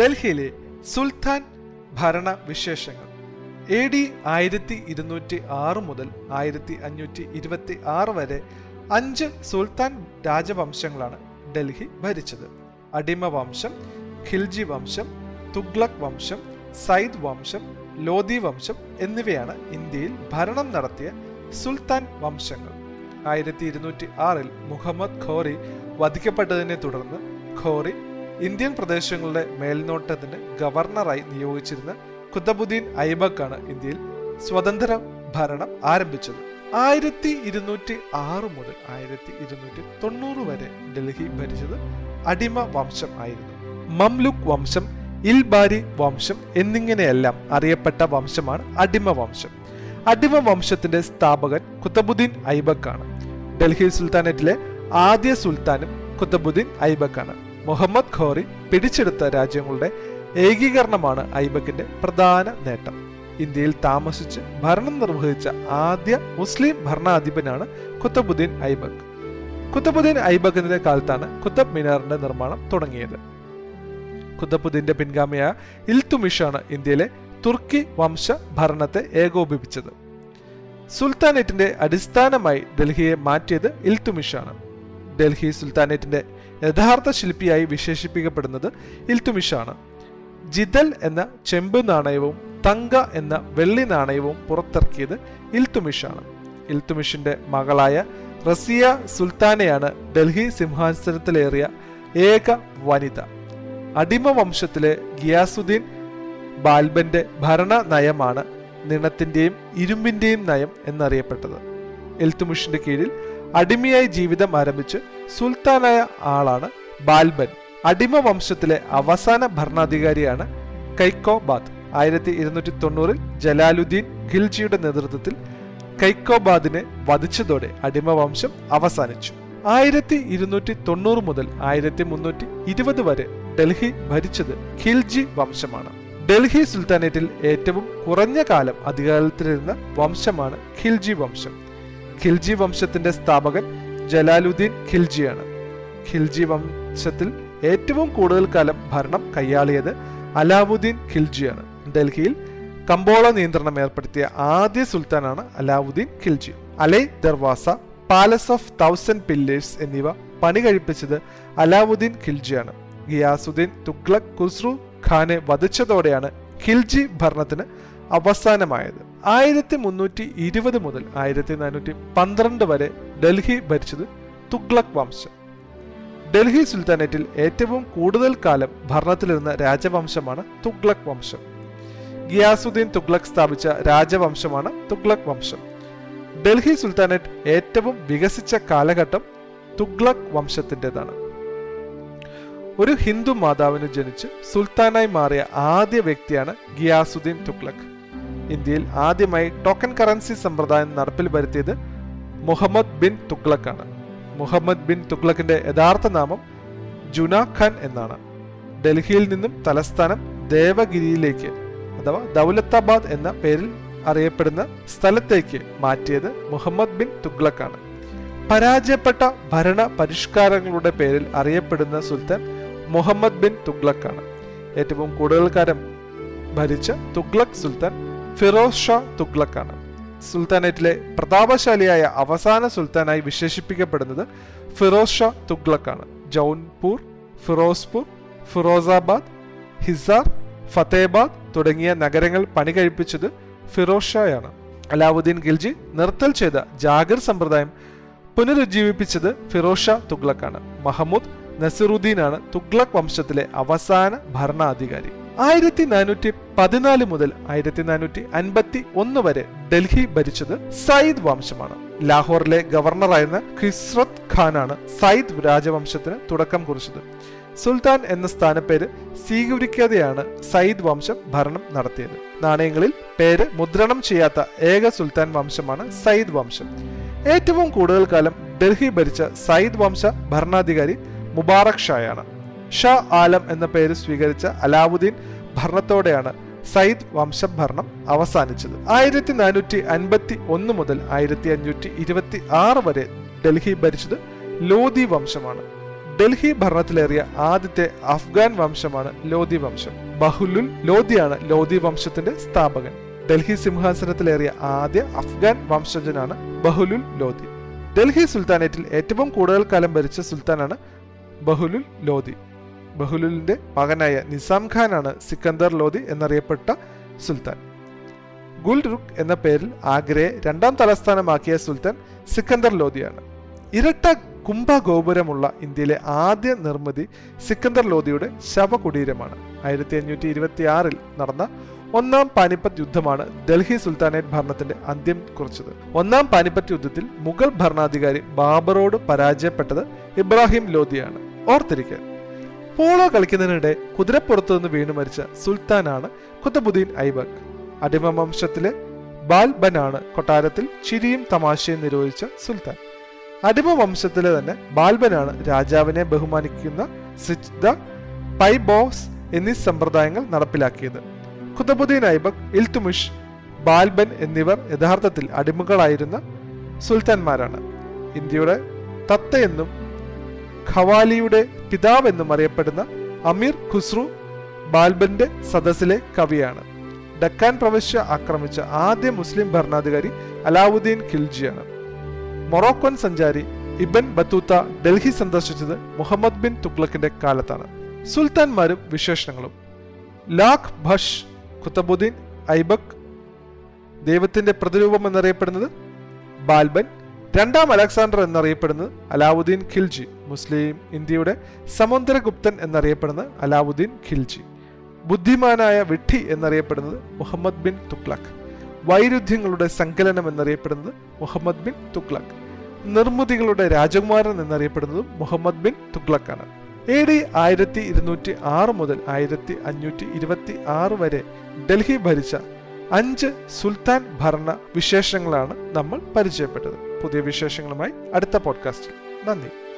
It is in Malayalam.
ഡൽഹിയിലെ സുൽത്താൻ ഭരണ വിശേഷങ്ങൾ എ ഡി ആയിരത്തി ഇരുന്നൂറ്റി ആറ് മുതൽ ആയിരത്തി അഞ്ഞൂറ്റി ഇരുപത്തി ആറ് വരെ അഞ്ച് സുൽത്താൻ രാജവംശങ്ങളാണ് ഡൽഹി ഭരിച്ചത്. അടിമ വംശം ഖിൽജി വംശം തുഗ്ലക് വംശം സൈദ് വംശം ലോധി വംശം എന്നിവയാണ് ഇന്ത്യയിൽ ഭരണം നടത്തിയ സുൽത്താൻ വംശങ്ങൾ. ആയിരത്തി ഇരുന്നൂറ്റി ആറിൽ മുഹമ്മദ് ഖോറി വധിക്കപ്പെട്ടതിനെ തുടർന്ന് ഖോറി ഇന്ത്യൻ പ്രദേശങ്ങളുടെ മേൽനോട്ടത്തിന് ഗവർണറായി നിയോഗിച്ചിരുന്ന കുത്തബുദ്ദീൻ ഐബക്കാണ് ഇന്ത്യയിൽ സ്വതന്ത്ര ഭരണം ആരംഭിച്ചത്. ആയിരത്തി ഇരുന്നൂറ്റി ആറ് മുതൽ ആയിരത്തി ഇരുന്നൂറ്റി തൊണ്ണൂറ് വരെ ഡൽഹി ഭരിച്ചത് അടിമ വംശം ആയിരുന്നു. മംലുക് വംശം ഇൽബാരി വംശം എന്നിങ്ങനെയെല്ലാം അറിയപ്പെട്ട വംശമാണ് അടിമ വംശം. അടിമ വംശത്തിന്റെ സ്ഥാപകൻ കുത്തബുദ്ദീൻ ഐബക്കാണ് ഡൽഹി സുൽത്താനറ്റിലെ ആദ്യ സുൽത്താനും കുത്തബുദ്ദീൻ ഐബക്കാണ് മുഹമ്മദ് ഖോറി പിടിച്ചെടുത്ത രാജ്യങ്ങളുടെ ഏകീകരണമാണ് ഐബക്കിന്റെ പ്രധാന നേട്ടം. ഇന്ത്യയിൽ താമസിച്ച് ഭരണം നിർവഹിച്ച ആദ്യ മുസ്ലിം ഭരണാധിപനാണ് കുത്തബുദ്ദീൻ ഐബക് കുത്തബുദ്ദീൻ ഐബക്കിന്റെ കാലത്താണ് കുത്തബ് മിനാറിന്റെ നിർമ്മാണം തുടങ്ങിയത്. കുത്തബുദ്ദീന്റെ പിൻഗാമിയായ ഇൽത്തുമിഷാണ് ഇന്ത്യയിലെ തുർക്കി വംശ ഭരണത്തെ ഏകോപിപ്പിച്ചത്. സുൽത്താനേറ്റിന്റെ അടിസ്ഥാനമായി ഡൽഹിയെ മാറ്റിയത് ഇൽത്തുമിഷാണ്. ഡൽഹി സുൽത്താനേറ്റിന്റെ യഥാർത്ഥ ശില്പിയായി വിശേഷിപ്പിക്കപ്പെടുന്നത് ഇൽത്തുമിഷാണ്. ജിദൽ എന്ന ചെമ്പ് നാണയവും തങ്ക എന്ന വെള്ളി നാണയവും പുറത്തിറക്കിയത് ഇൽത്തുമിഷാണ്. ഇൽത്തുമിഷിന്റെ മകളായ റസിയ സുൽത്താനയാണ് ഡൽഹി സിംഹാസനത്തിലേറിയ ഏക വനിത. അടിമ വംശത്തിലെ ഗിയാസുദ്ദീൻ ബാൽബന്റെ ഭരണ നയമാണ് നിണത്തിന്റെയും ഇരുമ്പിന്റെയും നയം എന്നറിയപ്പെട്ടത്. എൽത്തുമുഷിന്റെ കീഴിൽ അടിമയായി ജീവിതം ആരംഭിച്ച് സുൽത്താനായ ആളാണ് ബാൽബൻ. അടിമ വംശത്തിലെ അവസാന ഭരണാധികാരിയാണ് കൈക്കോബാദ്. ആയിരത്തി ഇരുന്നൂറ്റി തൊണ്ണൂറിൽ ജലാലുദ്ദീൻ ഖിൽജിയുടെ നേതൃത്വത്തിൽ കൈക്കോബാദിനെ വധിച്ചതോടെ അടിമ വംശം അവസാനിച്ചു. ആയിരത്തി ഇരുന്നൂറ്റി തൊണ്ണൂറ് മുതൽ ആയിരത്തി മുന്നൂറ്റി ഇരുപത് വരെ ഡൽഹി ഭരിച്ചത് ഖിൽജി വംശമാണ്. ഡൽഹി സുൽത്താനേറ്റിൽ ഏറ്റവും കുറഞ്ഞ കാലം അധികാരത്തിലിരുന്ന വംശമാണ് ഖിൽജി വംശം. ഖിൽജി വംശത്തിന്റെ സ്ഥാപകൻ ജലാലുദ്ദീൻ ഖിൽജിയാണ്. ഖിൽജി വംശത്തിൽ ഏറ്റവും കൂടുതൽ കാലം ഭരണം കൈയാളിയത് അലാവുദ്ദീൻ ഖിൽജിയാണ്. ഡൽഹിയിൽ കമ്പോള നിയന്ത്രണം ഏർപ്പെടുത്തിയ ആദ്യ സുൽത്താനാണ് അലാവുദ്ദീൻ ഖിൽജി. അലൈ Darwaza palace of thousand pillars എന്നിവ പണി കഴിപ്പിച്ചത് അലാവുദ്ദീൻ ഖിൽജിയാണ്. ഗിയാസുദ്ദീൻ തുഗ്ലക് ഖുസ്രു ഖാനെ വധിച്ചതോടെയാണ് ഖിൽജി ഭരണത്തിന് അവസാനമായത്. ആയിരത്തി മുന്നൂറ്റി ഇരുപത് മുതൽ ആയിരത്തി നാനൂറ്റി പന്ത്രണ്ട് വരെ ഡൽഹി ഭരിച്ചത് തുഗ്ലക് വംശം. ഡൽഹി സുൽത്താനേറ്റിൽ ഏറ്റവും കൂടുതൽ കാലം ഭരണത്തിലിരുന്ന രാജവംശമാണ് തുഗ്ലക് വംശം. ഗിയാസുദ്ദീൻ തുഗ്ലക് സ്ഥാപിച്ച രാജവംശമാണ് തുഗ്ലക് വംശം. ഡൽഹി സുൽത്താനേറ്റ് ഏറ്റവും വികസിച്ച കാലഘട്ടം തുഗ്ലക് വംശത്തിന്റെതാണ്. ഒരു ഹിന്ദു മാതാവിന് ജനിച്ച് സുൽത്താനായി മാറിയ ആദ്യ വ്യക്തിയാണ് ഗിയാസുദ്ദീൻ തുഗ്ലക്. ഇന്ത്യയിൽ ആദ്യമായി ടോക്കൺ കറൻസി സമ്പ്രദായം നടപ്പിൽ വരുത്തിയത് മുഹമ്മദ് ബിൻ തുഗ്ലക് ആണ് മുഹമ്മദ് ബിൻ തുഗ്ലക്കിന്റെ യഥാർത്ഥ നാമം ജുനാ ഖാൻ എന്നാണ്. ഡൽഹിയിൽ നിന്നും തലസ്ഥാനം ദേവഗിരിയിലേക്ക് അഥവാ ദൗലത്താബാദ് എന്ന പേരിൽ അറിയപ്പെടുന്ന സ്ഥലത്തേക്ക് മാറ്റിയത് മുഹമ്മദ് ബിൻ തുഗ്ലക് ആണ് പരാജയപ്പെട്ട ഭരണ പരിഷ്കാരങ്ങളുടെ പേരിൽ അറിയപ്പെടുന്ന സുൽത്താൻ മുഹമ്മദ് ബിൻ തുഗ്ലക് ആണ് ഏറ്റവും കൂടുതൽ കാലം ഭരിച്ച തുഗ്ലക് സുൽത്താൻ ഫിറോസ് ഷാ തുഗ്ലക് ആണ് സുൽത്താനേറ്റിലെ പ്രതാപശാലിയായ അവസാന സുൽത്താനായി വിശേഷിപ്പിക്കപ്പെടുന്നത് ഫിറോസ് ഷാ തുഗ്ലക് ആണ് ജൗൻപൂർ ഫിറോസ്പൂർ ഫിറോസാബാദ് ഹിസാർ ഫത്തേബാദ് തുടങ്ങിയ നഗരങ്ങൾ പണി കഴിപ്പിച്ചത് ഫിറോസ് ഷായാണ്. അലാവുദ്ദീൻ ഖിൽജി നിർത്തൽ ചെയ്ത ജാഗിർ സമ്പ്രദായം പുനരുജ്ജീവിപ്പിച്ചത് ഫിറോസ് ഷാ തുഗ്ലക്കാണ്. മഹമ്മൂദ് നസിറുദ്ദീനാണ് തുഗ്ലക് വംശത്തിലെ അവസാന ഭരണാധികാരി. ആയിരത്തി നാനൂറ്റി പതിനാല് മുതൽ ആയിരത്തി നാനൂറ്റി അൻപത്തി ഒന്ന് വരെ ഡൽഹി ഭരിച്ചത് സയ്യിദ് വംശമാണ്. ലാഹോറിലെ ഗവർണറായിരുന്ന ഖിസ്രത് ഖാനാണ് സയ്യിദ് രാജവംശത്തിന് തുടക്കം കുറിച്ചത്. സുൽത്താൻ എന്ന സ്ഥാനപ്പേര് സ്വീകരിക്കാതെയാണ് സയ്യിദ് വംശം ഭരണം നടത്തിയത്. നാണയങ്ങളിൽ പേര് മുദ്രണം ചെയ്യാത്ത ഏക സുൽത്താൻ വംശമാണ് സയ്യിദ് വംശം. ഏറ്റവും കൂടുതൽ കാലം ഡൽഹി ഭരിച്ച സയ്യിദ് വംശ ഭരണാധികാരി മുബാറക് ഷായാണ്. ഷാ ആലം എന്ന പേര് സ്വീകരിച്ച അലാവുദ്ദീൻ ഭരണത്തോടെയാണ് സയ്യിദ് വംശഭരണം അവസാനിച്ചത്. ആയിരത്തി നാനൂറ്റി അൻപത്തി ഒന്ന് മുതൽ ആയിരത്തി അഞ്ഞൂറ്റി ഇരുപത്തി ആറ് വരെ ഡൽഹി ഭരിച്ചത് ലോധി വംശമാണ്. ഡൽഹി ഭരണത്തിലേറിയ ആദ്യത്തെ അഫ്ഗാൻ വംശമാണ് ലോധി വംശം. ബഹുലുൽ ലോധിയാണ് ലോധി വംശത്തിന്റെ സ്ഥാപകൻ. ഡൽഹി സിംഹാസനത്തിലേറിയ ആദ്യ അഫ്ഗാൻ വംശജനാണ് ബഹുലുൽ ലോധി ഡൽഹി സുൽത്താനേറ്റിൽ ഏറ്റവും കൂടുതൽ കാലം ഭരിച്ച സുൽത്താനാണ് ബഹുലുൽ ലോധി ബഹുലുലിന്റെ മകനായ നിസാം ഖാനാണ് സിക്കന്ദർ ലോധി എന്നറിയപ്പെട്ട സുൽത്താൻ. ഗുൽറുഖ് എന്ന പേരിൽ ആഗ്രയെ രണ്ടാം തലസ്ഥാനമാക്കിയ സുൽത്താൻ സിക്കന്ദർ ലോധിയാണ് ഇരട്ട കുംഭഗോപുരമുള്ള ഇന്ത്യയിലെ ആദ്യ നിർമ്മിതി സിക്കന്ദർ ലോധിയുടെ ശവകുടീരമാണ്. ആയിരത്തി അഞ്ഞൂറ്റി ഇരുപത്തി ആറിൽ നടന്ന ഒന്നാം പാനിപ്പത്ത് യുദ്ധമാണ് ഡൽഹി സുൽത്താനേറ്റ് ഭരണത്തിന്റെ അന്ത്യം കുറിച്ചത്. ഒന്നാം പാനിപ്പത്ത് യുദ്ധത്തിൽ മുഗൾ ഭരണാധികാരി ബാബറോട് പരാജയപ്പെട്ടത് ഇബ്രാഹിം ലോധിയാണ് ഓർത്തിരിക്കാൻ പോളോ കളിക്കുന്നതിനിടെ കുതിരപ്പുറത്തു നിന്ന് വീണു മരിച്ച സുൽത്താനാണ് കുത്തബുദ്ദീൻ ഐബക് അടിമ വംശത്തിലെ ബാൽബനാണ് കൊട്ടാരത്തിൽ ചിരിയും തമാശയും നിരോധിച്ച സുൽത്താൻ. അടിമ വംശത്തിലെ തന്നെ ബാൽബനാണ് രാജാവിനെ ബഹുമാനിക്കുന്ന സിജ്ദ പൈബോസ് എന്നീ സമ്പ്രദായങ്ങൾ നടപ്പിലാക്കിയത്. കുത്തബുദ്ദീൻ ഐബക് ഇൽത്തുമിഷ് ബാൽബൻ എന്നിവർ യഥാർത്ഥത്തിൽ അടിമകളായിരുന്ന സുൽത്താൻമാരാണ്. ഇന്ത്യയുടെ തത്തയെന്നും ഖവാലിയുടെ പിതാവെന്നും അറിയപ്പെടുന്ന അമീർ ഖുസ്രു ബാൽബന്റെ സദസ്സിലെ കവിയാണ്. ഡക്കാൻ പ്രവശ്യ ആക്രമിച്ച ആദ്യ മുസ്ലിം ഭരണാധികാരി അലാവുദ്ദീൻ ഖിൽജിയാണ്. മൊറോക്കോൻ സഞ്ചാരി ഇബൻ ബത്തൂത്ത ഡൽഹി സന്ദർശിച്ചത് മുഹമ്മദ് ബിൻ തുഗ്ലക്കിന്റെ കാലത്താണ്. സുൽത്താൻമാരും വിശേഷണങ്ങളും. ലാഖ് ഭഷ് കുത്തബുദ്ദീൻ ഐബക് ദൈവത്തിന്റെ പ്രതിരൂപം എന്നറിയപ്പെടുന്നത് ബാൽബൻ രണ്ടാം അലക്സാണ്ടർ എന്നറിയപ്പെടുന്നത് അലാവുദ്ദീൻ ഖിൽജി മുസ്ലിം ഇന്ത്യയുടെ സമുദ്രഗുപ്തൻ എന്നറിയപ്പെടുന്നത് അലാവുദ്ദീൻ ഖിൽജി. ബുദ്ധിമാനായ വിഡ്ഢി എന്നറിയപ്പെടുന്നത് മുഹമ്മദ് ബിൻ തുഗ്ലക്. വൈരുദ്ധ്യങ്ങളുടെ സങ്കലനം എന്നറിയപ്പെടുന്നത് മുഹമ്മദ് ബിൻ തുഗ്ലക്. നിർമ്മിതികളുടെ രാജകുമാരൻ എന്നറിയപ്പെടുന്നതും മുഹമ്മദ് ബിൻ തുക്ലക്കാണ് എ ഡി ആയിരത്തി ഇരുന്നൂറ്റി ആറ് മുതൽ ആയിരത്തി അഞ്ഞൂറ്റി ഇരുപത്തി ആറ് വരെ ഡൽഹി ഭരിച്ച അഞ്ച് സുൽത്താൻ ഭരണ വിശേഷങ്ങളാണ് നമ്മൾ പരിചയപ്പെട്ടത്. പുതിയ വിശേഷങ്ങളുമായി അടുത്ത പോഡ്കാസ്റ്റിൽ നന്ദി.